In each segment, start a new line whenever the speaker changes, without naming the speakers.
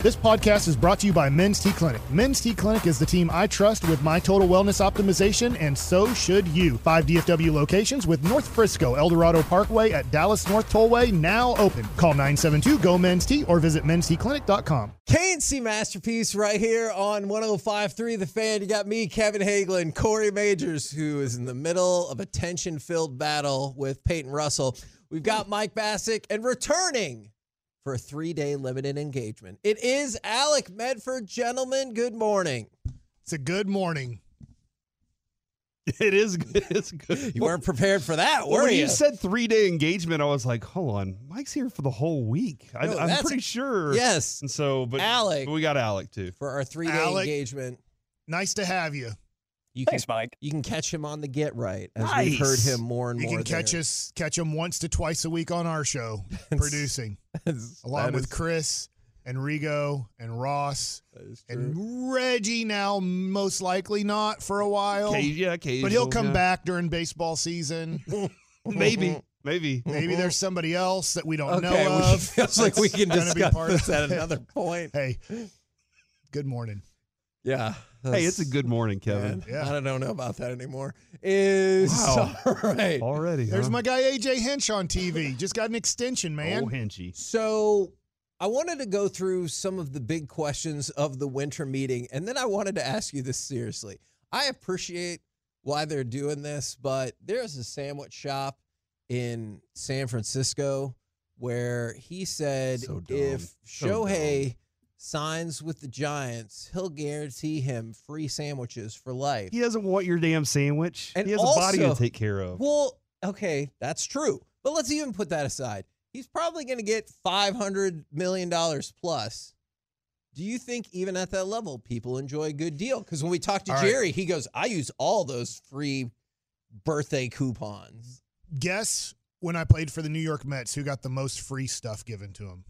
This podcast is brought to you by Men's T Clinic. Men's T Clinic is the team I trust with my total wellness optimization, and so should you. Five DFW locations with North Frisco, Eldorado Parkway at Dallas North Tollway now open. Call 972 GO Men's T or visit menstclinic.com.
K&C Masterpiece right here on 105.3 The Fan. You got me, Kevin Hageland, Corey Majors, who is in the middle of a tension filled battle with Peyton Russell. We've got Mike Bacsik and returning for a three day limited engagement. It is Alec Medford. Gentlemen, good morning.
It's a good morning.
It is good. It's good.
You weren't prepared for that,
Well,
were
when
you?
you said three day engagement, I was like, hold on, Mike's here for the whole week. I,
No,
I'm pretty sure.
Yes.
And so, but
Alec.
but we got Alec too.
for our three day
Alec.
engagement.
Nice to have you.
You
Thanks,
can,
Mike.
You can catch him on the get right, as we've heard him more and
You
more.
You can catch
there.
us, catch them once to twice a week on our show, producing, along with
is-
Chris and Rigo and Ross
that is true.
and Reggie. Now, most likely not for a while,
Occa- yeah, occasional,
but he'll come
yeah.
back during baseball season.
Maybe, maybe.
Maybe there's somebody else that we don't
Okay,
know
we-
of.
feels like we can
gonna be
discuss
part of
this at another point.
Hey, good morning.
Yeah.
Hey, it's a good morning, Kevin.
Man,
Yeah.
I don't know about that anymore. Is
Wow.
all right.
Already.
There's
huh?
my guy AJ Hinch on TV. Just got an extension, man.
Oh, Henchy.
So I wanted to go through some of the big questions of the winter meeting, and then I wanted to ask you this seriously. I appreciate why they're doing this, but there's a sandwich shop in San Francisco where he said
So dumb.
if
So
Shohei signs with the Giants, he'll guarantee him free sandwiches for life.
He doesn't want your damn sandwich.
And
he has a body to take care of.
Well, okay, that's true. But let's even put that aside. He's probably going to get $500 million plus. Do you think even at that level, people enjoy a good deal? Because when we talk to
All right.
Jerry, he goes, I use all those free birthday coupons.
Guess when I played for the New York Mets, who got the most free stuff given to him?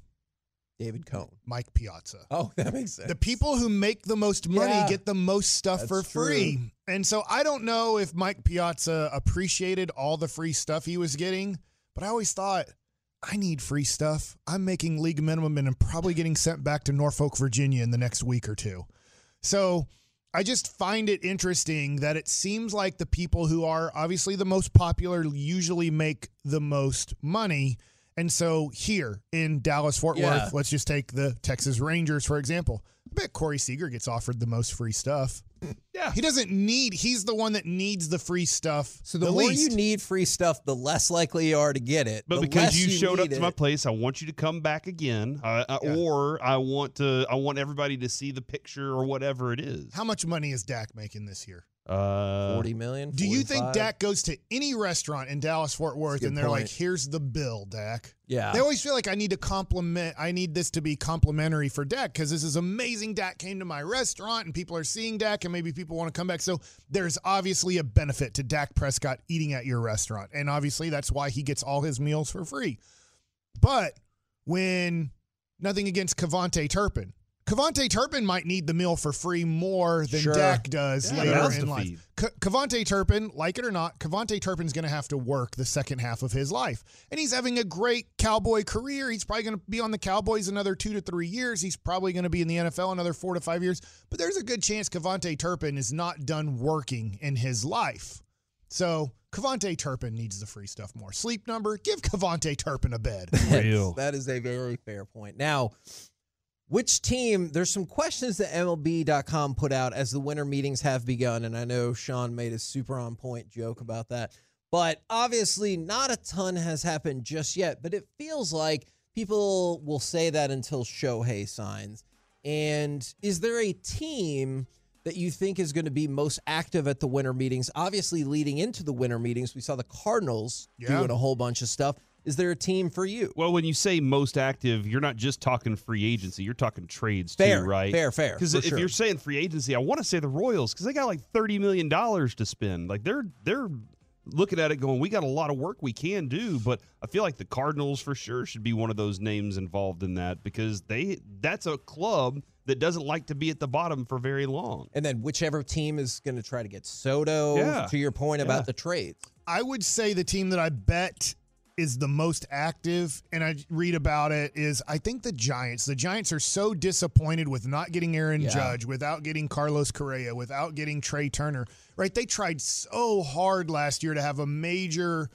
David Cone.
Mike Piazza.
Oh, that makes sense.
The people who make the most money
Yeah.
get the most stuff for free.
true.
And so I don't know if Mike Piazza appreciated all the free stuff he was getting, but I always thought, I need free stuff. I'm making league minimum and I'm probably getting sent back to Norfolk, Virginia in the next week or two. So I just find it interesting that it seems like the people who are obviously the most popular usually make the most money. And so here in Dallas, Fort
Yeah.
Worth, let's just take the Texas Rangers, for example. I bet Corey Seager gets offered the most free stuff.
Yeah.
He doesn't need, he's the one that needs the free stuff.
so the, more
least.
you need free stuff, the less likely you are to get it.
But
The
because
less
you showed up
need
to my place, I want you to come back again, uh, uh,
Yeah.
or I want to. I want everybody to see the picture or whatever it is.
How much money is Dak making this year?
Uh,
40 million?
Do you think
45?
Dak goes to any restaurant in Dallas, Fort Worth, and they're like, here's the bill, Dak?
Yeah.
They always feel like I need to compliment. I need this to be complimentary for Dak because this is amazing. Dak came to my restaurant and people are seeing Dak and maybe people want to come back. So there's obviously a benefit to Dak Prescott eating at your restaurant. And obviously that's why he gets all his meals for free. But when nothing against KaVontae Turpin, KaVontae Turpin might need the meal for free more than
Sure.
Dak does
Yeah,
later
mouths
in
to
life.
feed.
C- KaVontae Turpin, like it or not, KaVontae Turpin's going to have to work the second half of his life. And he's having a great Cowboy career. He's probably going to be on the Cowboys another two to three years. He's probably going to be in the NFL another four to five years. But there's a good chance KaVontae Turpin is not done working in his life. So KaVontae Turpin needs the free stuff more. Sleep number, give KaVontae Turpin a bed.
Real.
That is a very fair point. Now, which team? There's some questions that MLB.com put out as the winter meetings have begun, and I know Sean made a super on point joke about that. But obviously, not a ton has happened just yet. But it feels like people will say that until Shohei signs. And is there a team that you think is going to be most active at the winter meetings? Obviously, leading into the winter meetings, we saw the Cardinals
Yeah.
doing a whole bunch of stuff. Is there a team for you?
Well, when you say most active, you're not just talking free agency. You're talking trades
Fair,
too, right?
fair, fair,
Because if
sure.
you're saying free agency, I want to say the Royals because they got like thirty million dollars to spend. Like they're they're looking at it going, we got a lot of work we can do, but I feel like the Cardinals for sure should be one of those names involved in that because they that's a club that doesn't like to be at the bottom for very long.
And then whichever team is going to try to get Soto.
Yeah.
To your point
Yeah.
about the trades.
I would say the team that I bet is the most active, and I read about it, is I think the Giants. The Giants are so disappointed with not getting Aaron
Yeah.
Judge, without getting Carlos Correa, without getting Trea Turner. Right? They tried so hard last year to have a major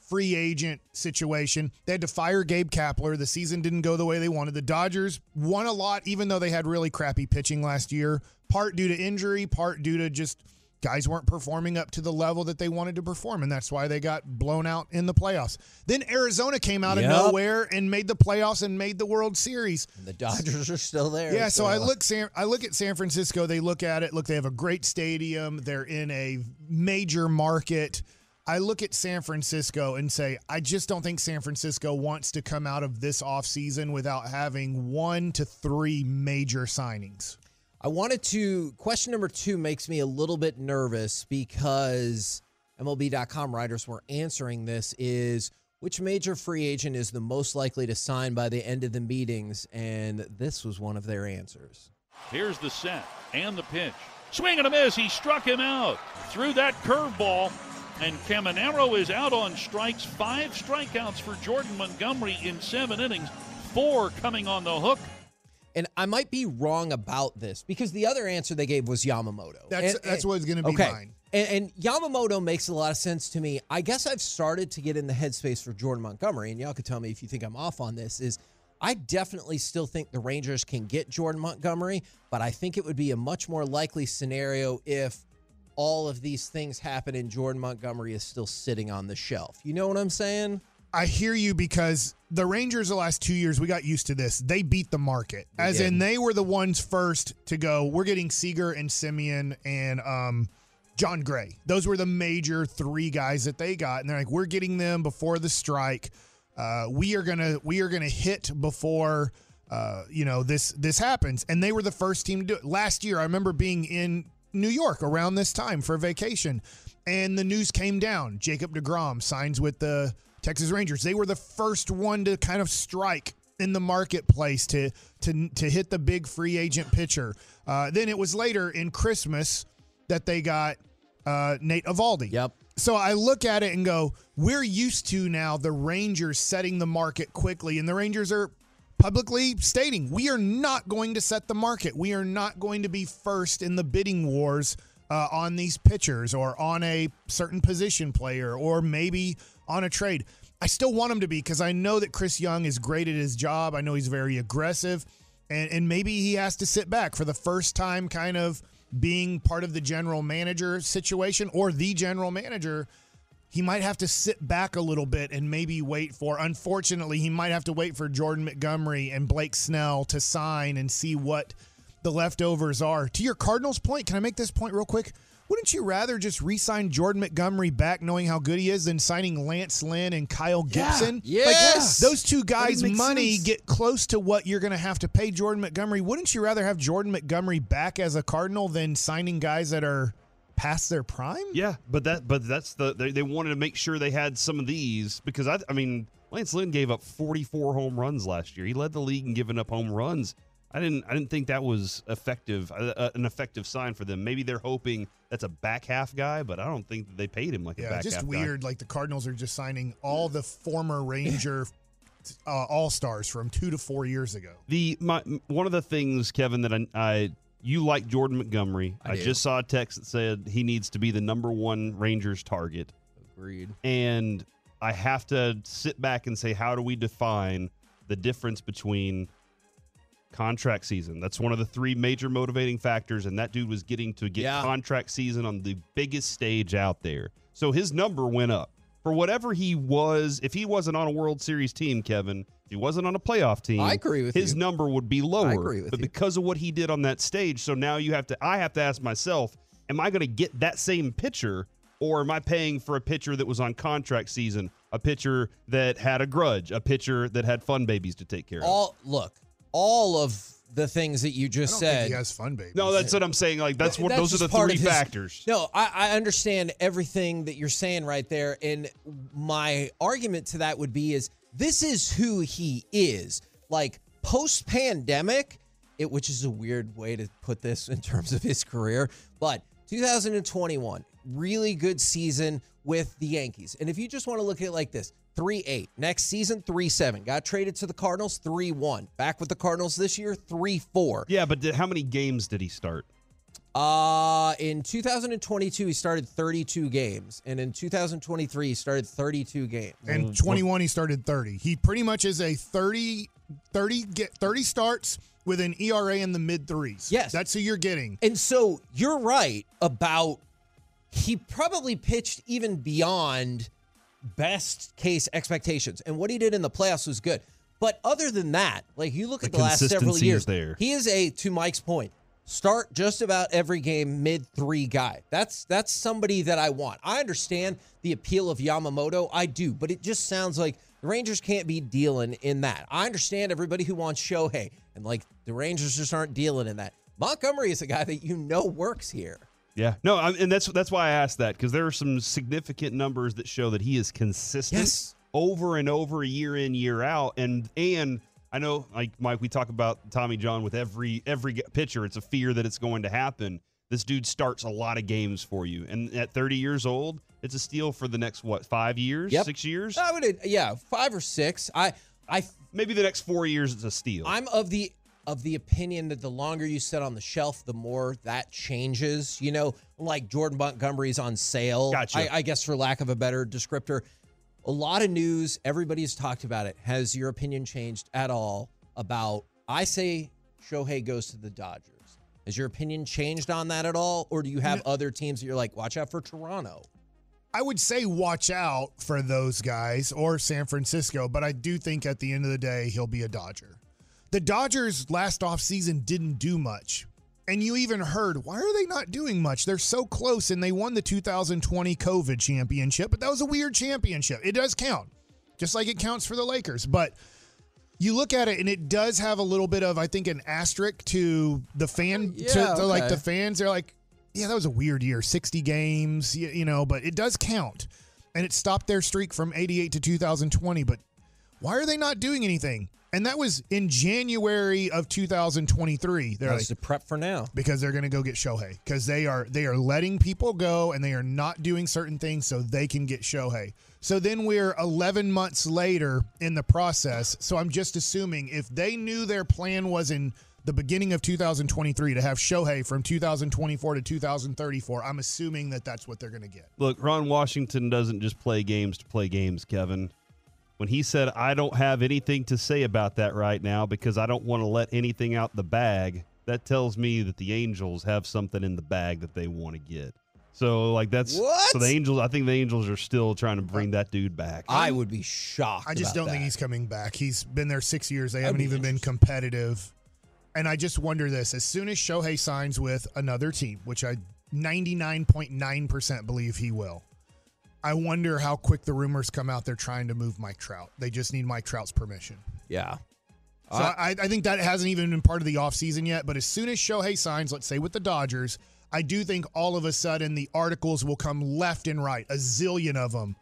free agent situation. They had to fire Gabe Kapler. The season didn't go the way they wanted. The Dodgers won a lot, even though they had really crappy pitching last year, part due to injury, part due to just guys weren't performing up to the level that they wanted to perform, and that's why they got blown out in the playoffs. Then Arizona came out
Yep.
of nowhere and made the playoffs and made the World Series.
And the Dodgers are still there.
Yeah, so I look San I look at San Francisco. They look at it. Look, they have a great stadium. They're in a major market. I look at San Francisco and say, I just don't think San Francisco wants to come out of this offseason without having one to three major signings.
I wanted to. Question number two makes me a little bit nervous because MLB.com writers were answering this is which major free agent is the most likely to sign by the end of the meetings? And this was one of their answers.
Here's the set and the pitch. Swing and a miss. He struck him out. Threw that curveball. And Caminero is out on strikes. Five strikeouts for Jordan Montgomery in seven innings. Four coming on the hook.
And I might be wrong about this because the other answer they gave was Yamamoto.
That's
And-
that's what's going to be
okay.
mine.
And, and Yamamoto makes a lot of sense to me. I guess I've started to get in the headspace for Jordan Montgomery, and y'all could tell me if you think I'm off on this. Is I definitely still think the Rangers can get Jordan Montgomery, but I think it would be a much more likely scenario if all of these things happen and Jordan Montgomery is still sitting on the shelf. You know what I'm saying?
I hear you because the Rangers the last two years we got used to this. They beat the market, as
did.
in they were the ones first to go. We're getting Seager and Semien and um, Jon Gray. Those were the major three guys that they got, and they're like, we're getting them before the strike. Uh, we are gonna we are gonna hit before uh, you know this this happens, and they were the first team to do it last year. I remember being in New York around this time for vacation, and the news came down. Jacob DeGrom signs with the Texas Rangers. They were the first one to kind of strike in the marketplace to to to hit the big free agent pitcher. Uh, then it was later in Christmas that they got uh, Nate Eovaldi.
Yep.
So I look at it and go, we're used to now the Rangers setting the market quickly, and the Rangers are publicly stating we are not going to set the market. We are not going to be first in the bidding wars uh, on these pitchers or on a certain position player or maybe on a trade. I still want him to be because I know that Chris Young is great at his job. I know he's very aggressive, and, and maybe he has to sit back for the first time, kind of being part of the general manager situation or the general manager he might have to sit back a little bit and maybe wait for. Unfortunately, he might have to wait for Jordan Montgomery and Blake Snell to sign and see what the leftovers are. To your Cardinals point, can I make this point real quick? Wouldn't you rather just re-sign Jordan Montgomery back, knowing how good he is, than signing Lance Lynn and Kyle Gibson?
Yes.
Like, those two guys' money
sense.
get close to what you're going to have to pay Jordan Montgomery. Wouldn't you rather have Jordan Montgomery back as a Cardinal than signing guys that are past their prime?
Yeah, but that but that's the they, they wanted to make sure they had some of these because I I mean Lance Lynn gave up 44 home runs last year. He led the league in giving up home runs. I didn't I didn't think that was effective uh, uh, an effective sign for them. Maybe they're hoping that's a back half guy, but I don't think that they paid him like a
Yeah,
back
just
half guy.
weird. Like the Cardinals are just signing all the former Ranger uh, All Stars from two to four years ago.
The my one of the things, Kevin, that I, I you like Jordan Montgomery.
I
I, just saw a text that said he needs to be the number one Rangers target,
Agreed.
and I have to sit back and say, how do we define the difference between contract season? That's one of the three major motivating factors, and that dude was getting to get
Yeah.
contract season on the biggest stage out there. So his number went up. For whatever he was, if he wasn't on a World Series team, Kevin, if he wasn't on a playoff team,
I agree with
his
you.
number would be lower.
I agree with
but
you.
because of what he did on that stage, so now you have to I have to ask myself, am I going to get that same pitcher or am I paying for a pitcher that was on contract season a pitcher that had a grudge, a pitcher that had fun babies to take care of.
All look, all of the things that you
I
just
don't
said.
think he has fun, baby.
no, that's what I'm saying. Like that's what those are the
part
three
his-
factors.
No, I, I understand everything that you're saying right there, and my argument to that would be is this is who he is. Like post pandemic, it which is a weird way to put this in terms of his career, but 2021, really good season with the Yankees. And if you just want to look at it like this, 3 8. Next season, 3 7. Got traded to the Cardinals, 3 1. Back with the Cardinals this year, 3 4.
Yeah, but did, how many games did he start?
Uh, in 2022, he started 32 games, and in 2023, he started 32 games.
And 21, he started 30. He pretty much is a 30, 30, get 30 starts with an ERA in the mid threes.
Yes.
That's who you're getting.
And so you're right about he probably pitched even beyond best case expectations, and what he did in the playoffs was good. But other than that, like you look
The
at the last several years,
there.
he is a to Mike's point. Start just about every game mid three guy. That's that's somebody that I want. I understand the appeal of Yamamoto. I do, but it just sounds like the Rangers can't be dealing in that. I understand everybody who wants Shohei, and like the Rangers just aren't dealing in that. Montgomery is a guy that you know works here.
Yeah, no, I, and that's that's why I asked that because there are some significant numbers that show that he is consistent
Yes.
over and over, year in, year out, and and I know, like Mike, we talk about Tommy John with every every pitcher. It's a fear that it's going to happen. This dude starts a lot of games for you, and at 30 years old, it's a steal for the next what five years,
Yep.
six years,
I would, yeah, five or six. I, I,
maybe the next four years. It's a steal.
I'm of the of the opinion that the longer you sit on the shelf, the more that changes. You know, like Jordan Montgomery's on sale.
Gotcha.
I, I guess for lack of a better descriptor, a lot of news. Everybody's talked about it. Has your opinion changed at all about? I say Shohei goes to the Dodgers. Has your opinion changed on that at all, or do you have other teams that you're like, watch out for Toronto?
I would say watch out for those guys or San Francisco, but I do think at the end of the day, he'll be a Dodger. The Dodgers last offseason didn't do much. And you even heard, why are they not doing much? They're so close and they won the 2020 COVID championship, but that was a weird championship. It does count, just like it counts for the Lakers. But you look at it and it does have a little bit of, I think, an asterisk to the fan, to,
Yeah,
to, like
okay.
the fans. They're like, yeah, that was a weird year, 60 games, you, you know, but it does count. And it stopped their streak from 88 to 2020. But why are they not doing anything? And that was in January of 2023. They're like,
That's to prep for now.
because they're going to go get Shohei because they are they are letting people go and they are not doing certain things so they can get Shohei. So then we're 11 months later in the process. So I'm just assuming if they knew their plan was in the beginning of 2023 to have Shohei from 2024 to 2034, I'm assuming that that's what they're going to get.
Look, Ron Washington doesn't just play games to play games, Kevin. When he said, I don't have anything to say about that right now because I don't want to let anything out the bag, that tells me that the Angels have something in the bag that they want to get. So, like, that's
What?
so the Angels, I think the Angels are still trying to bring that dude back.
I would be shocked.
I just
about
don't think he's coming back. He's been there six years. They
That'd
haven't
be
even been competitive. And I just wonder this: as soon as Shohei signs with another team, which I 99.9% believe he will, I wonder how quick the rumors come out. They're trying to move Mike Trout. They just need Mike Trout's permission.
Yeah.
So uh, I, I think that hasn't even been part of the offseason yet. But as soon as Shohei signs, let's say with the Dodgers, I do think all of a sudden the articles will come left and right, a zillion of them.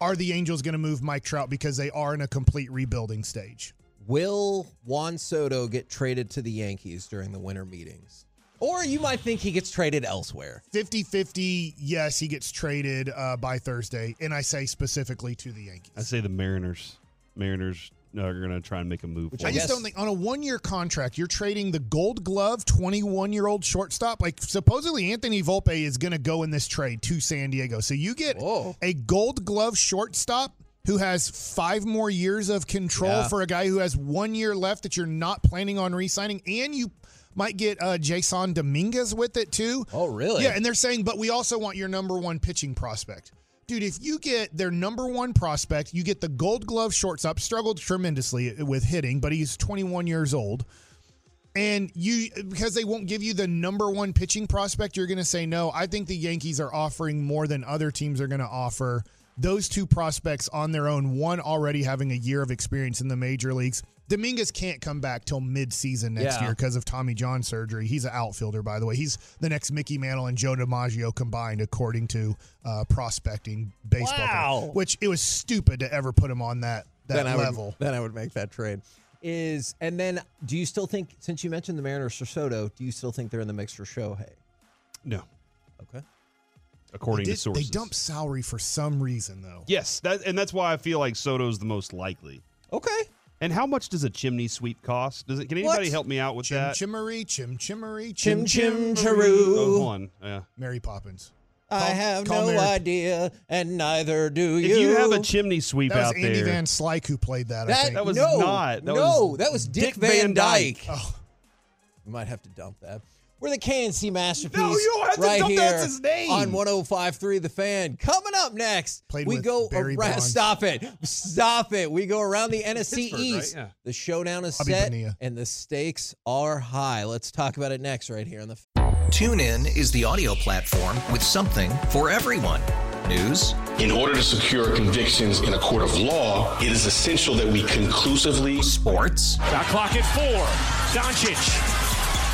Are the Angels going to move Mike Trout because they are in a complete rebuilding stage?
Will Juan Soto get traded to the Yankees during the winter meetings? Or you might think he gets traded elsewhere.
50 50, yes, he gets traded uh, by Thursday. And I say specifically to the Yankees.
I say the Mariners. Mariners are going to try and make a move.
Which
for
I just don't think on a one year contract, you're trading the gold glove 21 year old shortstop. Like, supposedly Anthony Volpe is going to go in this trade to San Diego. So you get
Whoa.
a gold glove shortstop who has five more years of control
Yeah.
for a guy who has one year left that you're not planning on re signing. And you might get uh, Jasson Dominguez with it too.
Oh, really?
Yeah, and they're saying, but we also want your number one pitching prospect. Dude, if you get their number one prospect, you get the gold glove shortstop, struggled tremendously with hitting, but he's 21 years old. And you, because they won't give you the number one pitching prospect, you're going to say no. I think the Yankees are offering more than other teams are going to offer those two prospects on their own, one already having a year of experience in the major leagues. Dominguez can't come back till mid-season next
Yeah.
year because of Tommy John surgery. He's an outfielder, by the way. He's the next Mickey Mantle and Joe DiMaggio combined, according to uh, prospecting baseball.
Wow.
Which it was stupid to ever put him on that that
then I
level.
would then I would make that trade. Is and then do you still think since you mentioned the Mariners for Soto, do you still think they're in the mix for Shohei?
No,
Okay.
according
They
to
did-
sources.
They dump salary for some reason, though.
Yes, that and that's why I feel like Soto's the most likely.
Okay.
And how much does a chimney sweep cost? Does it? Can anybody
What?
help me out with
Chim
that?
chimmery, chim chimmery,
Chim chim
Oh,
charoo.
one. Yeah.
Mary Poppins.
I
Call-
have
call
no
Mary-
idea, and neither do you.
If you have a chimney sweep
That was
out
Andy
there,
Van Slyke who played that. I
that,
think.
That was
no,
not. That
no,
was
that was Dick,
Dick
Van,
Van
Dyke.
Dyke.
Oh,
We might have to dump that. We're the K&C masterpiece.
No, you don't have to
right
dump-
here
that's his name.
on 105.3 The Fan. Coming up next,
Played
we go
Barry
around.
Bonds.
Stop it! Stop it! We go around the NFC
Pittsburgh, right?
East.
Yeah.
The showdown is
Bobby
set,
Bonilla.
and the stakes are high. Let's talk about it next, right here on the.
Tune in is the audio platform with something for everyone. News,
In order to secure convictions in a court of law, it is essential that we conclusively
sports,
Got clock at four. Doncic.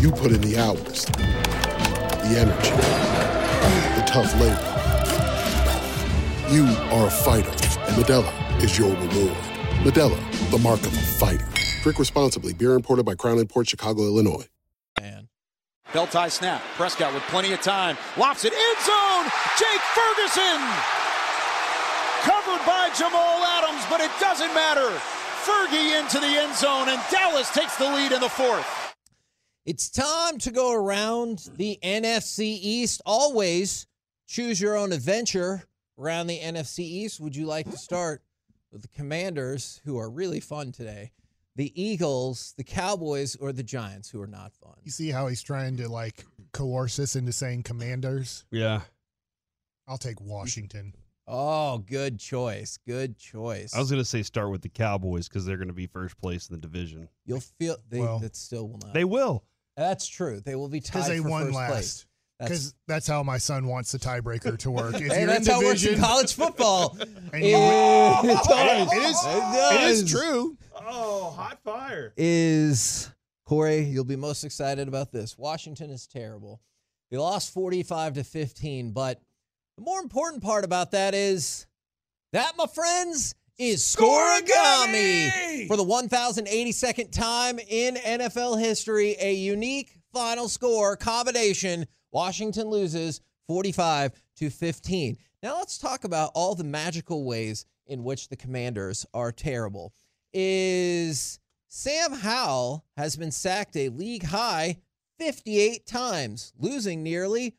You put in the hours, the energy, the tough labor. You are a fighter, and Modelo is your reward. Modelo, the mark of a fighter. Drink responsibly. Beer imported by Crown Port Chicago, Illinois.
Man.
Belt tie snap. Prescott with plenty of time. Lofts it end zone. Jake Ferguson. Covered by Jamal Adams, but it doesn't matter. Fergie into the end zone, and Dallas takes the lead in the fourth.
It's time to go around the NFC East. Always choose your own adventure around the NFC East. Would you like to start with the Commanders, who are really fun today? The Eagles, the Cowboys, or the Giants, who are not fun?
You see how he's trying to like coerce us into saying commanders?
Yeah.
I'll take Washington.
Oh, good choice. Good choice.
I was going to say start with the Cowboys because they're going to be first place in the division.
You'll feel they
Well,
that still will not.
They will.
That's true. They will be tied
Because they
for
won
first
last.
place. That's,
Because that's how my son wants the tiebreaker to work. If
hey,
you're in
that's how it works in college football.
And you
Yeah,
win-
it.
It is.
It
It is true.
Oh, hot fire.
is Corey, you'll be most excited about this. Washington is terrible. They lost 45 to 15, but the more important part about that is that, my friends, is scorigami for the 1082nd time in NFL history. A unique final score combination. Washington loses 45 to 15. Now let's talk about all the magical ways in which the Commanders are terrible. Is Sam Howell has been sacked a league high 58 times, losing nearly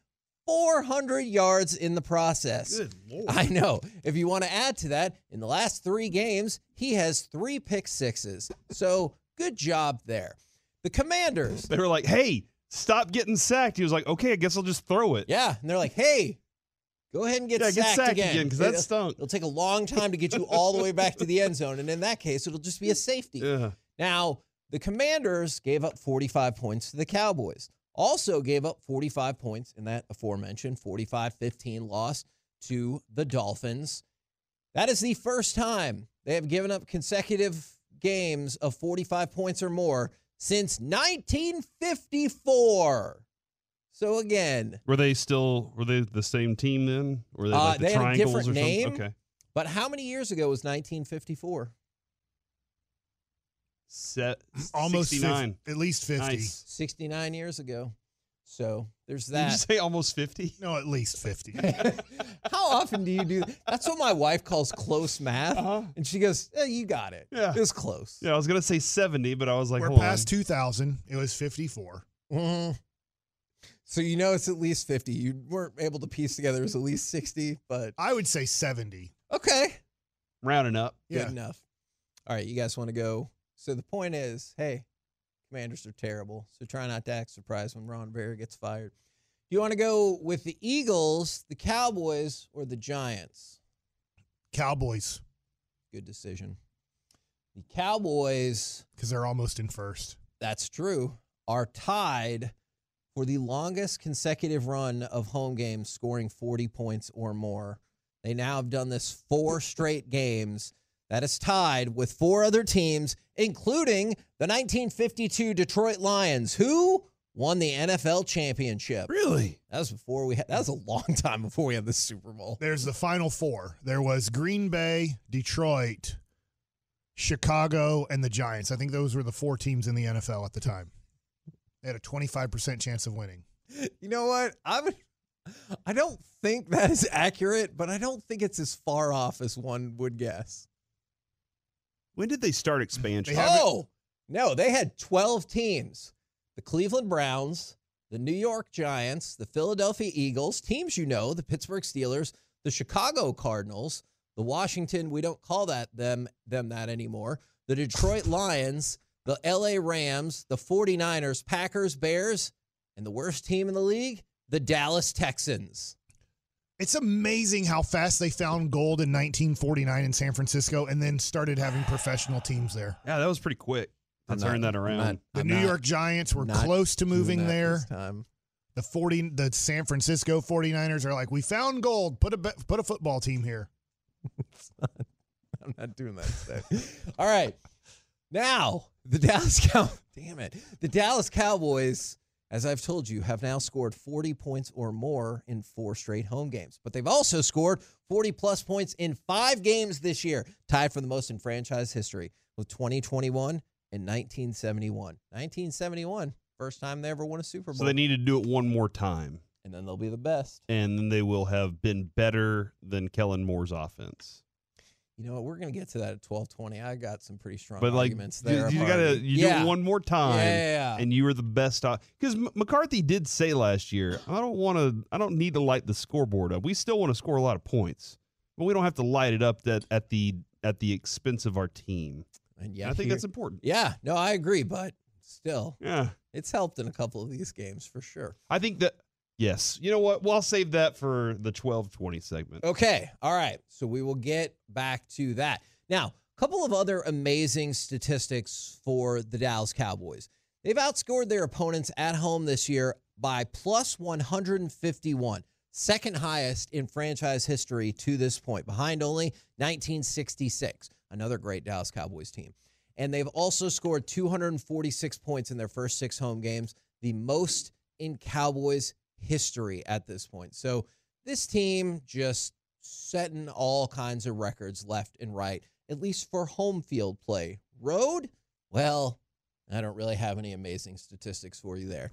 400 yards in the process.
Good lord.
I know. If you want to add to that, in the last three games, he has three pick sixes. So good job there. The Commanders.
They were like, hey, stop getting sacked. He was like, okay, I guess I'll just throw it.
Yeah. And they're like, hey, go ahead and get
Yeah, get
sacked,
sacked
again.
again, 'cause that
It'll-
stunk.
It'll take a long time to get you all the way back to the end zone. And in that case, it'll just be a safety.
Yeah.
Now, the Commanders gave up 45 points to the Cowboys. Also gave up 45 points in that aforementioned 45-15 loss to the Dolphins. That is the first time they have given up consecutive games of 45 points or more since 1954. So again,
Were they still were they the same team then? Were they
Uh,
the
they had a different
or something?
name.
Okay.
but how many years ago was 1954?
Set
Almost
69.
50, at least 50.
Nice.
69 years ago. So there's
Did you
that.
say almost 50?
No, at least 50.
How often do you do That's what my wife calls close math. And she goes, eh, You got it.
Uh-huh. Yeah.
It was close.
Yeah, I was gonna say 70, but I was like,
We're
hold
past
on.
2000. It was 54.
Mhm. So you know it's at least 50. You weren't able to piece together it's at least 60, but
I would say 70.
okay.
Rounding up.
Good
Yeah.
enough. All right, you guys want to go? So the point is, hey, commanders are terrible. So try not to act surprised when Ron Rivera gets fired. Do you want to go with the Eagles, the Cowboys, or the Giants?
Cowboys,
Good decision. The Cowboys,
because they're almost in first.
that's true, are tied for the longest consecutive run of home games scoring 40 points or more. They now have done this four straight games. That is tied with four other teams, including the 1952 Detroit Lions, who won the NFL championship.
Really?
That was before we had, that was a long time before we had the Super Bowl.
There's the final four. There was Green Bay, Detroit, Chicago, and the Giants. I think those were the four teams in the NFL at the time. They had a 25% chance of winning.
You know what? I would I don't think that is accurate, but I don't think it's as far off as one would guess.
When did they start expansion?
They
Oh, no, they had 12 teams. The Cleveland Browns, the New York Giants, the Philadelphia Eagles, teams you know, the Pittsburgh Steelers, the Chicago Cardinals, the Washington, we don't call that them them that anymore. The Detroit Lions, the LA Rams, the 49ers, Packers, Bears, and the worst team in the league, the Dallas Texans.
It's amazing how fast they found gold in 1949 in San Francisco and then started having professional teams there.
Yeah, that was pretty quick to
I'm
turn
not-
that around.
not-
The
I'm
New
not-
York Giants were close to moving there. The 40 the San Francisco 49ers are like, "We found gold. Put a put a football team here."
I'm not doing that today. All right. Now, the Dallas Cow damn it. The Dallas Cowboys, as I've told you, have now scored 40 points or more in four straight home games. But they've also scored 40 plus points in five games this year, tied for the most in franchise history with 2021 and 1971. 1971, first time they ever won a Super Bowl.
So they need to do it one more time,
and then they'll be the best.
and then they will have been better than Kellen Moore's offense.
You know what? We're going to get to that at 1220. I got some pretty strong
But like,
arguments there.
you
Marty.
gotta you
yeah.
do it one more time,
Yeah, yeah, yeah.
and you were the best. Because McCarthy did say last year, I don't want to, I don't need to light the scoreboard up. We still want to score a lot of points, but we don't have to light it up that at the at the expense of our team.
And yeah,
I think
here-
that's important.
Yeah, no, I agree, but still,
Yeah,
it's helped in a couple of these games for sure.
I think that. Yes, you know what? Well, I'll save that for the twelve twenty segment.
Okay, all right. So we will get back to that. Now, a couple of other amazing statistics for the Dallas Cowboys. They've outscored their opponents at home this year by plus 151, second highest in franchise history to this point, behind only 1966, another great Dallas Cowboys team. And they've also scored 246 points in their first six home games, the most in Cowboys history at this point. So this team just setting all kinds of records left and right, at least for home field play. Road, well, I don't really have any amazing statistics for you there.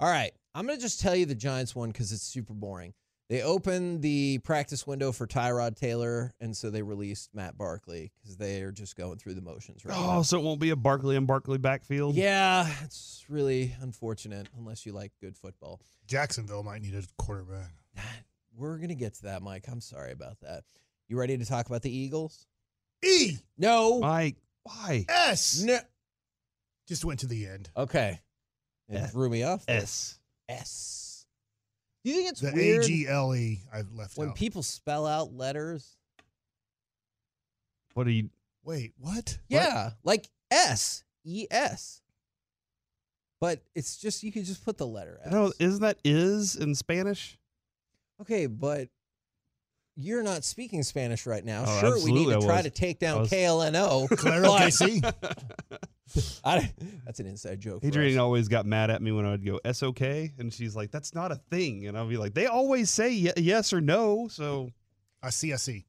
All right, I'm going to just tell you the Giants one because it's super boring. They opened the practice window for Tyrod Taylor, and so they released Matt Barkley because they are just going through the motions right oh, now.
Oh, so it won't be a Barkley and Barkley backfield.
Yeah, it's really unfortunate unless you like good football.
Jacksonville might need a quarterback.
We're going to get to that, Mike. I'm sorry about that. You ready to talk about the Eagles?
E
No.
Mike, why?
S
No.
just went to the end.
Okay. It
F-
threw me off. there.
S.
S. Do you think it's
The A
weird
G L E I've left out?
when
out.
people spell out letters?
What do you?
Wait, what?
Yeah, like S E S. But it's just you could just put the letter S.
No, isn't that is in Spanish?
Okay, but you're not speaking Spanish right now.
Oh,
sure, we need to try to take down
was-
KLNO.
Claro que
but
sí.
I, that's an inside joke. for
Adrian always got mad at me when I would go "S okay," and she's like, "That's not a thing," and I'll be like, "They always say ye- yes or no." So
I see, I see.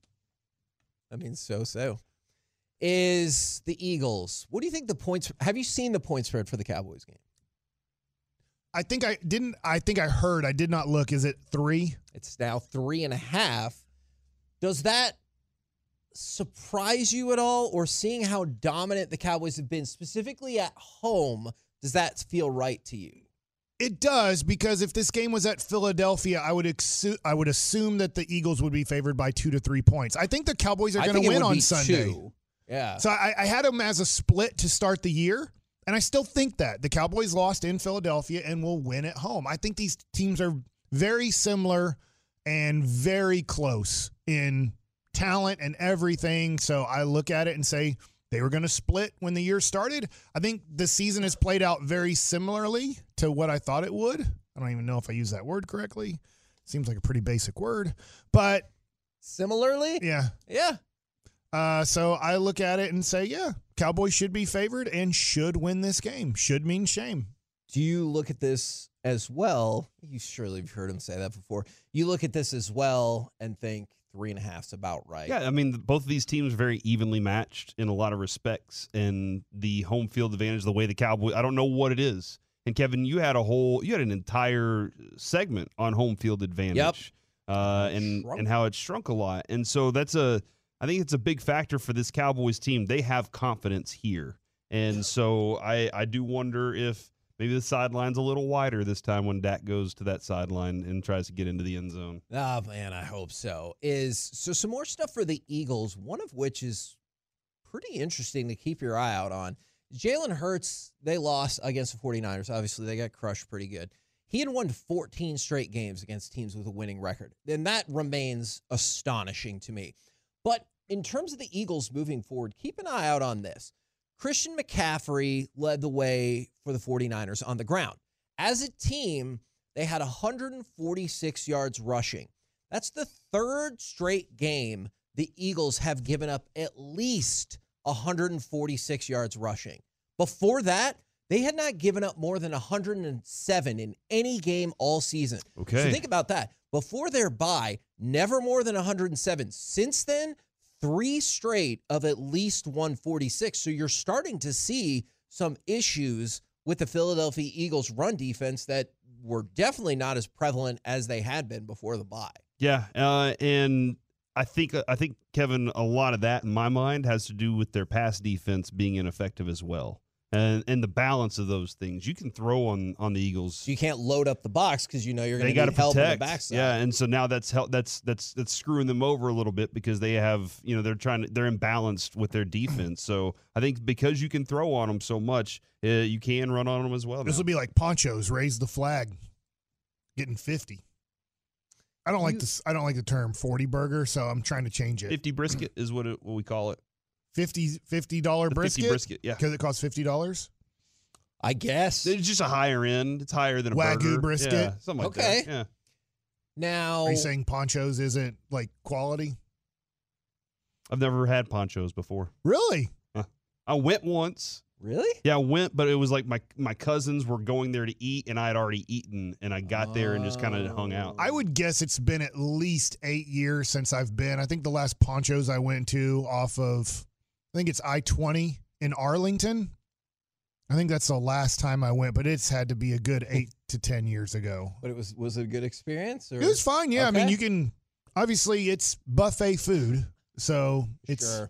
I mean, so so. Is the Eagles? What do you think the points? Have you seen the point spread for the Cowboys game?
I think I didn't. I think I heard. I did not look. Is it three?
It's now three and a half. Does that surprise you at all, or seeing how dominant the Cowboys have been, specifically at home, does that feel right to you?
It does because if this game was at Philadelphia, I would exu- I would assume that the Eagles would be favored by two to three points. I think the Cowboys are going to win on Sunday.
two. Yeah.
So I, I had them as a split to start the year, and I still think that the Cowboys lost in Philadelphia and will win at home. I think these teams are very similar and very close in talent and everything. So I look at it and say they were going to split when the year started. I think the season has played out very similarly to what I thought it would. I don't even know if I use that word correctly. Seems like a pretty basic word, but
Similarly,
yeah.
yeah.
Uh, so I look at it and say, yeah, Cowboys should be favored and should win this game. Should mean shame.
Do you look at this as well? You surely have heard him say that before. You look at this as well and think three and a half's about right.
yeah, I mean, both of these teams are very evenly matched in a lot of respects, and the home field advantage, the way the Cowboys, I don't know what it is. And Kevin, you had a whole, you had an entire segment on home field advantage, uh, and
Shrunk.
and how it shrunk a lot. And so that's a, I think it's a big factor for this Cowboys team. They have confidence here, and so I I do wonder if maybe the sideline's a little wider this time when Dak goes to that sideline and tries to get into the end zone.
Oh man, I hope so. Is so some more stuff for the Eagles, one of which is pretty interesting to keep your eye out on. Jalen Hurts, they lost against the 49ers. Obviously, they got crushed pretty good. He had won 14 straight games against teams with a winning record. And that remains astonishing to me. But in terms of the Eagles moving forward, keep an eye out on this. Christian McCaffrey led the way for the 49ers on the ground. As a team, they had 146 yards rushing. That's the third straight game the Eagles have given up at least 146 yards rushing. Before that, they had not given up more than 107 in any game all season.
Okay.
So think about that. Before their bye, never more than 107. Since then, three straight of at least 146. So you're starting to see some issues with the Philadelphia Eagles run defense that were definitely not as prevalent as they had been before the bye.
Yeah, uh, and I think I think Kevin, a lot of that in my mind has to do with their pass defense being ineffective as well, and and the balance of those things. You can throw on on the Eagles.
You can't load up the box because you know you're going
they
to
got
need
to
help on the
protect.
backside.
Yeah, and so now that's help. That's that's that's screwing them over a little bit because they have you know they're trying to they're imbalanced with their defense. so I think because you can throw on them so much, uh, you can run on them as well.
This
now.
will be like Pancho's raise the flag, getting fifty. I don't like this. I don't like the term forty burger, so I'm trying to change it.
Fifty brisket is what it, what we call it.
50 fifty dollar
The 50
brisket.
brisket, yeah.
because it costs fifty dollars.
I guess.
It's just a higher end. It's higher than a
Wagyu
burger.
brisket?
Yeah, something like
Okay.
that. Yeah.
Now,
Are you saying Pancho's isn't like quality?
I've never had Pancho's before.
Really?
I went once.
really?
Yeah, I went, but it was like my my cousins were going there to eat, and I had already eaten, and I got there and just kind of hung out.
I would guess it's been at least eight years since I've been. I think the last Pancho's I went to off of, I think it's I twenty in Arlington. I think that's the last time I went, but it's had to be a good eight to ten years ago.
But it was was it a good experience? Or?
It was fine. Yeah, I mean, you can obviously it's buffet food, so it's
Sure.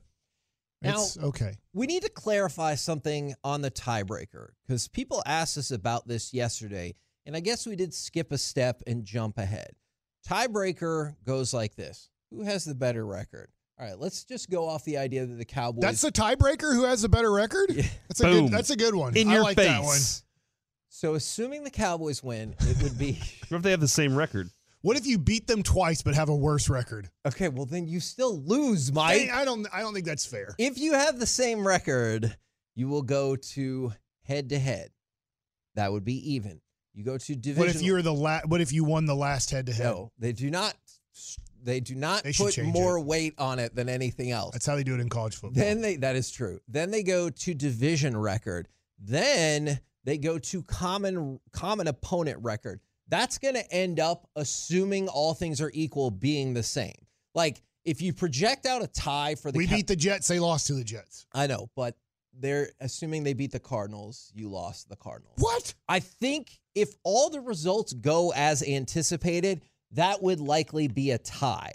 it's okay.
We need to clarify something on the tiebreaker because people asked us about this yesterday, and I guess we did skip a step and jump ahead. Tiebreaker goes like this Who has the better record? All right, let's just go off the idea that the Cowboys.
That's the tiebreaker. Who has the better record? That's a
Boom.
good. That's a good one.
In
I
your
like
face.
that one.
so, assuming the Cowboys win, it would be.
What if they have the same record?
What if you beat them twice but have a worse record?
okay, well, then you still lose, Mike.
Hey, I don't. I don't think that's fair.
If you have the same record, you will go to head to head. That would be even. You go to division.
What if you're the last? What if you won the last head to head?
No, they do not. They do not
They
put more weight on it than anything else.
That's how they do it in college football.
Then they that is true. Then they go to division record. Then they go to common common opponent record. That's going to end up assuming all things are equal being the same. Like if you project out a tie for the
we beat the Jets. They lost to the Jets.
I know, but they're assuming they beat the Cardinals. You lost the Cardinals.
What?
I think if all the results go as anticipated, that would likely be a tie.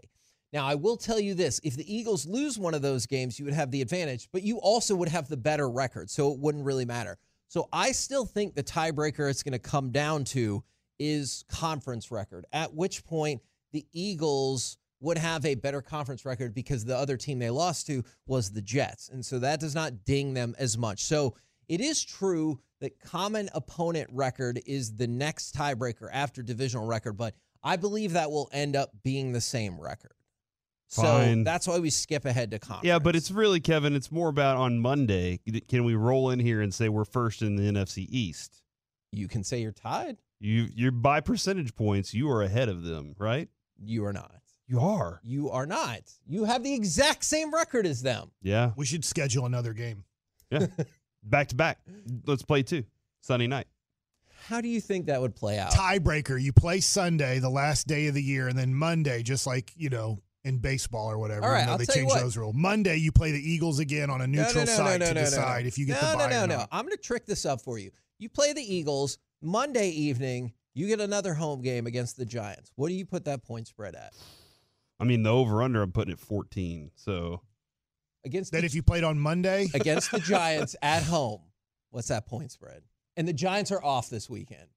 Now, I will tell you this if the Eagles lose one of those games, you would have the advantage, but you also would have the better record, so it wouldn't really matter. So I still think the tiebreaker it's going to come down to is conference record, at which point the Eagles would have a better conference record because the other team they lost to was the Jets. And so that does not ding them as much. So it is true that common opponent record is the next tiebreaker after divisional record, but I believe that will end up being the same record. So that's why we skip ahead to conference.
Yeah, but it's really Kevin. It's more about on Monday. Can we roll in here and say we're first in the NFC East?
You can say you're tied.
You you're by percentage points. You are ahead of them, right?
You are not.
You are.
You are not. You have the exact same record as them.
Yeah.
We should schedule another game.
Yeah. back to back. Let's play two. Sunday night.
How do you think that would play out?
Tiebreaker. You play Sunday, the last day of the year, and then Monday, just like you know in baseball or whatever.
All right,
I know
I'll
they
tell you what.
those rules. Monday, you play the Eagles again on a neutral side to decide if you get
no,
the bye
no,
or
no,
not.
no. I'm going to trick this up for you. You play the Eagles Monday evening. You get another home game against the Giants. What do you put that point spread at?
I mean, the over under. I'm putting it 14. So
Against
That
the,
if you played on Monday,
against the Giants at home, what's that point spread? And the Giants are off this weekend.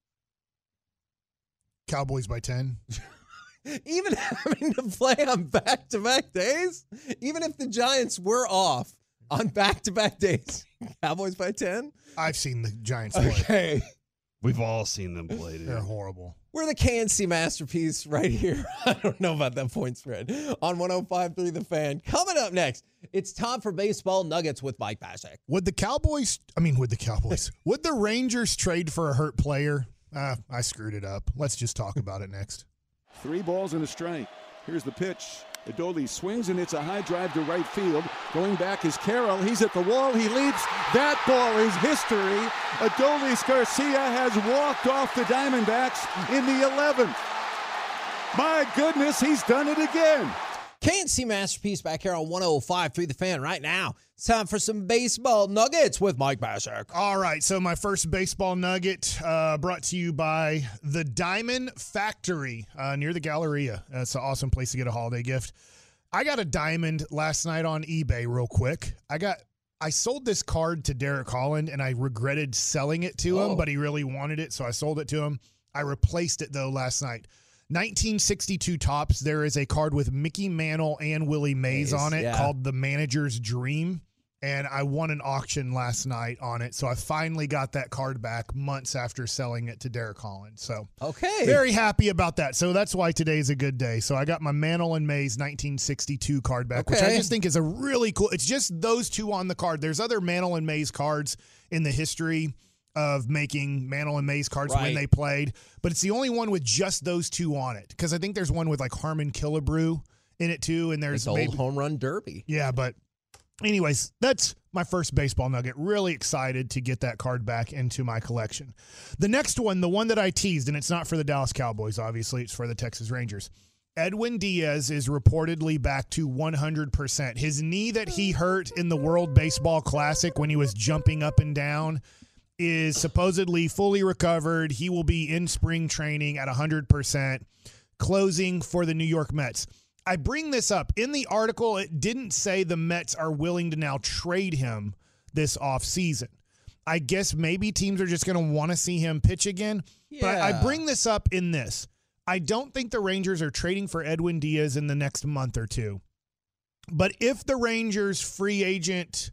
Cowboys by ten.
Even having to play on back to back days, even if the Giants were off on back to back days, Cowboys by 10?
I've seen the Giants play.
Okay.
we've all seen them play. Dude.
They're horrible.
We're the K&C masterpiece right here. I don't know about that point spread on 105.3 The Fan. Coming up next, it's time for baseball nuggets with Mike Bacsik.
Would the Cowboys? I mean, would the Cowboys? would the Rangers trade for a hurt player? Uh, I screwed it up. Let's just talk about it next.
Three balls and a strike. Here's the pitch. Adolis swings and it's a high drive to right field. Going back is Carroll. He's at the wall. He leaps. That ball is history. Adolis Garcia has walked off the Diamondbacks in the 11th. My goodness, he's done it again.
K&C masterpiece back here on 105.3 The Fan right now. It's time for some baseball nuggets with Mike Bacsik.
All right, so my first baseball nugget uh, brought to you by the Diamond Factory uh, near the Galleria. That's an awesome place to get a holiday gift. I got a diamond last night on eBay, real quick. I got. I sold this card to Derek Holland and I regretted selling it to
Oh.
him, but he really wanted it, so I sold it to him. I replaced it though last night. 1962 Topps. There is a card with Mickey Mantle and Willie Mays,
Mays,
on it
yeah.
called the Manager's Dream and I won an auction last night on it. So I finally got that card back months after selling it to Derek Holland. So
Okay.
very happy about that. So that's why today's a good day. So I got my Mantle and Mays 1962 card back, which I just think is a really cool. It's just those two on the card. There's other Mantle and Mays cards in the history of making Mantle and Mays cards when they played, but it's the only one with just those two on it. Because I think there's one with like Harmon Killebrew in it too, and there's
It's old
maybe
home run derby.
yeah, but anyways, that's my first baseball nugget. Really excited to get that card back into my collection. The next one, the one that I teased, and it's not for the Dallas Cowboys, obviously, it's for the Texas Rangers. Edwin Diaz is reportedly back to 100%. His knee that he hurt in the World Baseball Classic when he was jumping up and down is supposedly fully recovered. He will be in spring training at 100%, closing for the New York Mets. I bring this up. In the article, it didn't say the Mets are willing to now trade him this offseason. I guess maybe teams are just going to want to see him pitch again. But I, I bring this up in this. I don't think the Rangers are trading for Edwin Diaz in the next month or two. But if the Rangers free agent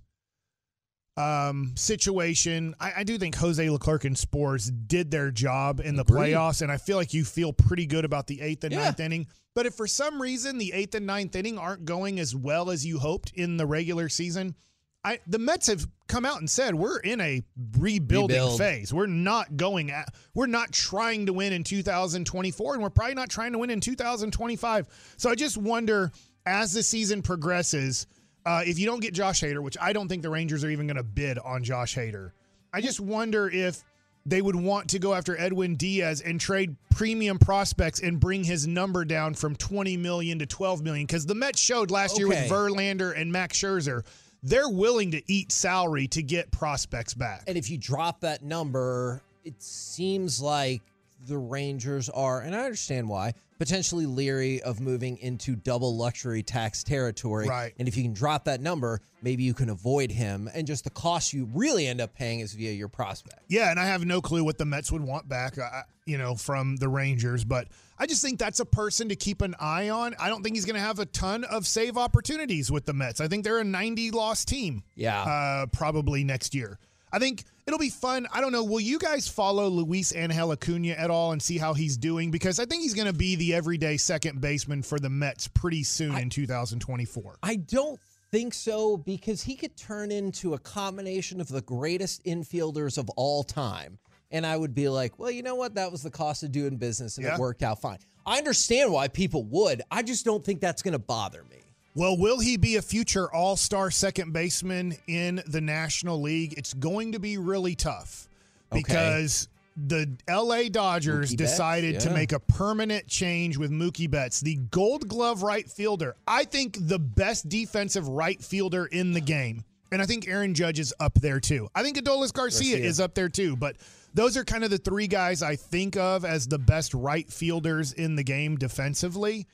um, situation, I, I do think Jose Leclerc and Sborz did their job in the
Agreed.
playoffs, and I feel like you feel pretty good about the eighth and
Yeah.
ninth inning. But if for some reason the eighth and ninth inning aren't going as well as you hoped in the regular season, I the Mets have come out and said we're in a rebuilding
Rebuild.
phase. We're not going at we're not trying to win in 2024 and we're probably not trying to win in 2025. So I just wonder as the season progresses, uh, if you don't get Josh Hader, which I don't think the Rangers are even going to bid on Josh Hader, I just wonder if they would want to go after Edwin Diaz and trade premium prospects and bring his number down from 20 million to 12 million because the Mets showed last year with Verlander and Max Scherzer they're willing to eat salary to get prospects back.
And if you drop that number, it seems like the Rangers are, and I understand why, potentially leery of moving into double luxury tax territory.
Right.
And if you can drop that number, maybe you can avoid him. And just the cost you really end up paying is via your prospect.
Yeah, and I have no clue what the Mets would want back, uh, you know, from the Rangers, but I just think that's a person to keep an eye on. I don't think he's going to have a ton of save opportunities with the Mets. I think they're a 90 loss team.
Yeah.
Uh, probably next year. I think it'll be fun. I don't know. Will you guys follow Luis Angel Acuna at all and see how he's doing? Because I think he's going to be the everyday second baseman for the Mets pretty soon in 2024.
I don't think so because he could turn into a combination of the greatest infielders of all time. And I would be like, well, you know what? That was the cost of doing business and
Yeah.
it worked out fine. I understand why people would. I just don't think that's going to bother me.
Well, will he be a future all star second baseman in the National League? It's going to be really tough
Okay.
because the LA Dodgers
Mookie Betts,
decided to make a permanent change with Mookie Betts, the gold glove right fielder. I think the best defensive right fielder in the game. And I think Aaron Judge is up there too. I think Adolis Garcia,
Garcia.
is up there too. But those are kind of the three guys I think of as the best right fielders in the game defensively.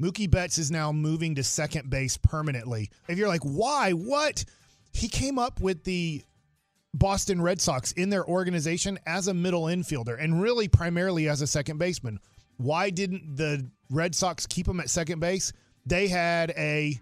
Mookie Betts is now moving to second base permanently. If you're like, why? What? He came up with the Boston Red Sox in their organization as a middle infielder and really primarily as a second baseman. Why didn't the Red Sox keep him at second base? They had a,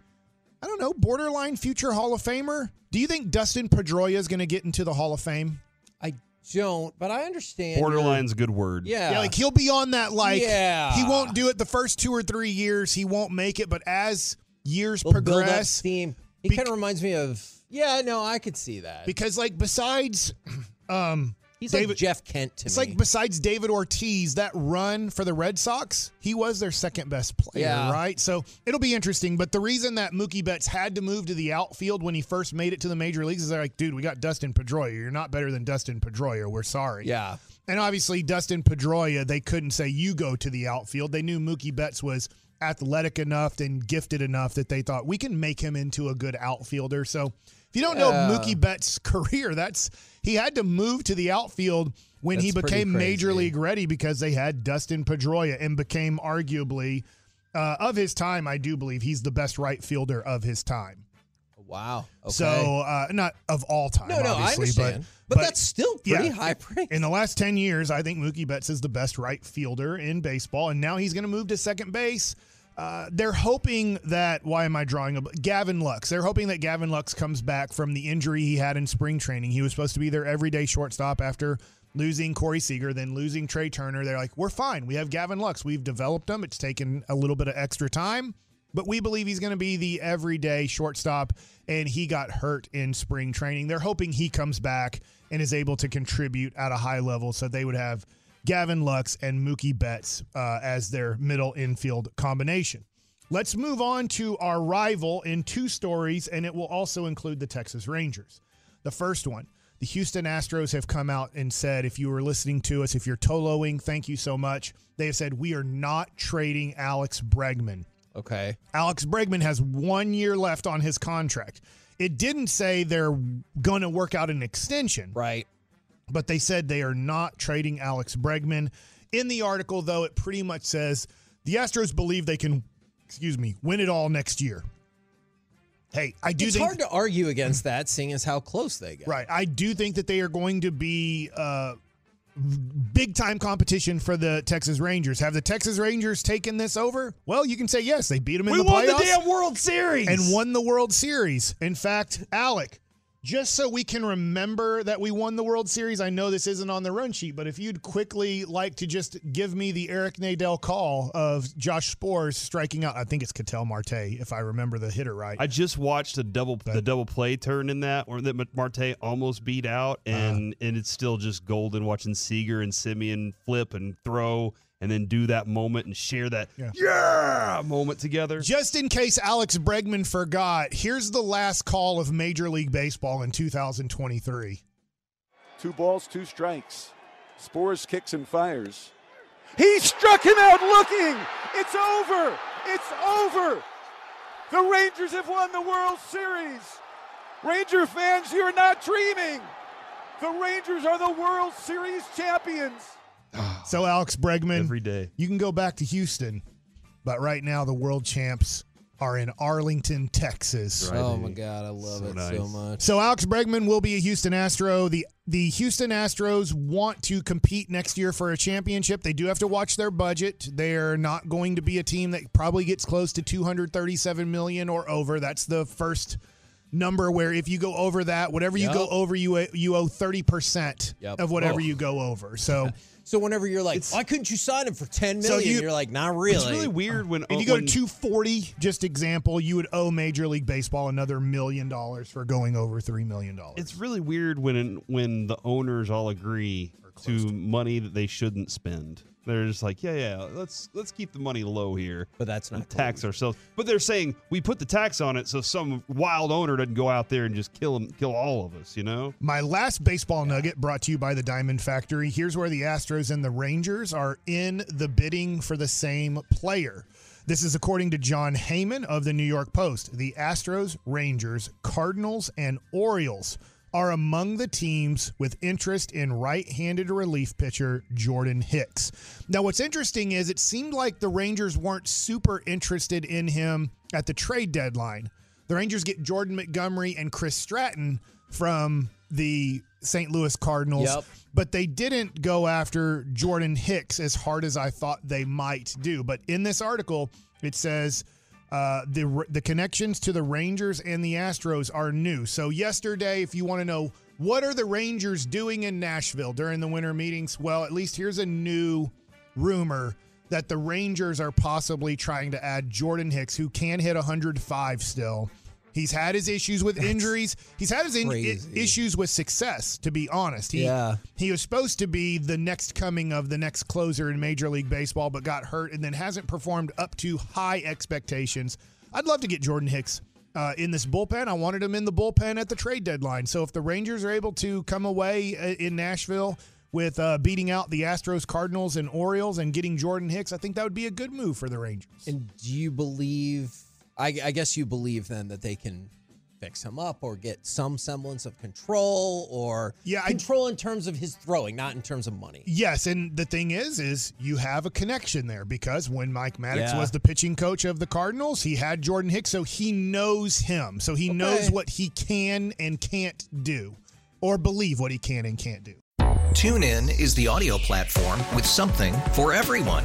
I don't know, borderline future Hall of Famer. Do you think Dustin Pedroia is going to get into the Hall of Fame?
I don't, but I understand. your-
Borderline's a good word.
Yeah.
Yeah, like he'll be on that. Like,
Yeah.
he won't do it the first two or three years. He won't make it, but as years
They'll build up
progress,
steam. He
Bec-
kind of reminds me of, yeah, no, I could see that.
because like besides, um,
He's
David-
like Jeff Kent to
it's
me.
like besides David Ortiz, that run for the Red Sox, he was their second best player,
Yeah.
right? So it'll be interesting. But the reason that Mookie Betts had to move to the outfield when he first made it to the major leagues is they're like, dude, we got Dustin Pedroia. You're not better than Dustin Pedroia. We're sorry.
yeah.
And obviously, Dustin Pedroia, they couldn't say you go to the outfield. They knew Mookie Betts was athletic enough and gifted enough that they thought we can make him into a good outfielder. So if you don't know
Yeah.
Mookie Betts' career, that's he had to move to the outfield when he became major league ready because they had Dustin Pedroia and became arguably uh, of his time. I do believe he's the best right fielder of his time.
Wow. Okay.
So uh, not of all time.
no, no, I understand.
But,
But, that's still pretty
yeah.
high praise.
in the last 10 years, I think Mookie Betts is the best right fielder in baseball, and now he's going to move to second base. Uh, they're hoping that, why am I drawing a Gavin Lux? They're hoping that Gavin Lux comes back from the injury he had in spring training. He was supposed to be their everyday shortstop after losing Corey Seager, then losing Trea Turner. They're like, we're fine. We have Gavin Lux. We've developed him. It's taken a little bit of extra time, but we believe he's going to be the everyday shortstop, and he got hurt in spring training. They're hoping he comes back and is able to contribute at a high level so they would have Gavin Lux and Mookie Betts uh, as their middle infield combination. Let's move on to our rival in two stories, and it will also include the Texas Rangers. The first one the Houston Astros have come out and said, if you were listening to us, if you're Toloing, thank you so much. They have said, we are not trading Alex Bregman.
okay.
Alex Bregman has one year left on his contract. It didn't say they're going to work out an extension,
Right.
But they said they are not trading Alex Bregman. In the article, though, it pretty much says the Astros believe they can, excuse me, win it all next year. Hey, I do
it's
think
hard to argue against that, seeing as how close they get.
Right. I do think that they are going to be uh, big time competition for the Texas Rangers. Have the Texas Rangers taken this over? Well, you can say yes. They beat them in
We
the
won
playoffs
the damn World Series
and won the World Series. In fact, Alec, Just so we can remember that we won the World Series, I know this isn't on the run sheet, but if you'd quickly like to just give me the Eric Nadel call of Josh Sborz striking out, I think it's Ketel Marte, if I remember the hitter right.
I just watched a double the double play turn in that, or that Marte almost beat out, uh-huh. and and it's still just golden watching Seager and Semien flip and throw, and then do that moment and share that yeah, moment together.
Just in case Alex Bregman forgot, here's the last call of Major League Baseball in 2023.
Two balls, two strikes. Sborz kicks and fires. He struck him out looking. It's over. It's over. The Rangers have won the World Series. Ranger fans, you're not dreaming. The Rangers are the World Series champions. Oh.
So Alex Bregman,
Every day.
you can go back to Houston, but right now the world champs are in Arlington, Texas.
Oh my god, I love it so much.
So Alex Bregman will be a Houston Astro. The the Houston Astros want to compete next year for a championship. They do have to watch their budget. They're not going to be a team that probably gets close to 237 million or over. That's the first number where if you go over that, whatever you
Yep.
go over, you you owe 30%
Yep.
of whatever
Oh.
you go over. So
So whenever you're like, why couldn't you sign him for ten million?
So you-
you, are like, not really.
It's really weird when
If you uh, go
when-
to 240, just example, you would owe Major League Baseball another million dollars for going over $3 million.
It's really weird when when the owners all agree to money that they shouldn't spend. They're just like, yeah, yeah, let's let's keep the money low here,
but that's not
and tax ourselves. But they're saying we put the tax on it so some wild owner doesn't go out there and just kill them, kill all of us. You know?
My last baseball nugget brought to you by the Diamond Factory. Here's where the Astros and the Rangers are in the bidding for the same player. This is according to Jon Heyman of the New York Post. The Astros, Rangers, Cardinals, and Orioles are among the teams with interest in right handed relief pitcher Jordan Hicks. Now, what's interesting is it seemed like the Rangers weren't super interested in him at the trade deadline. The Rangers get Jordan Montgomery and Chris Stratton from the St. Louis Cardinals,
Yep.
but they didn't go after Jordan Hicks as hard as I thought they might do. But in this article, it says uh, the the connections to the Rangers and the Astros are new. So yesterday, if you want to know what are the Rangers doing in Nashville during the winter meetings, well, at least here's a new rumor that the Rangers are possibly trying to add Jordan Hicks, who can hit 105 still. He's had his issues with injuries. He's had his in- issues with success, to be honest. He,
Yeah.
he was supposed to be the next coming of the next closer in Major League Baseball, but got hurt and then hasn't performed up to high expectations. I'd love to get Jordan Hicks uh, in this bullpen. I wanted him in the bullpen at the trade deadline. So if the Rangers are able to come away uh, in Nashville with uh, beating out the Astros, Cardinals, and Orioles and getting Jordan Hicks, I think that would be a good move for the Rangers.
And do you believe? I, I guess you believe then that they can fix him up or get some semblance of control or
Yeah, I-
control in terms of his throwing, not in terms of money.
Yes, and the thing is, is you have a connection there because when Mike Maddux
Yeah.
was the pitching coach of the Cardinals, he had Jordan Hicks, so he knows him, so he knows what he can and can't do, or believe what he can and can't do.
TuneIn is the audio platform with something for everyone.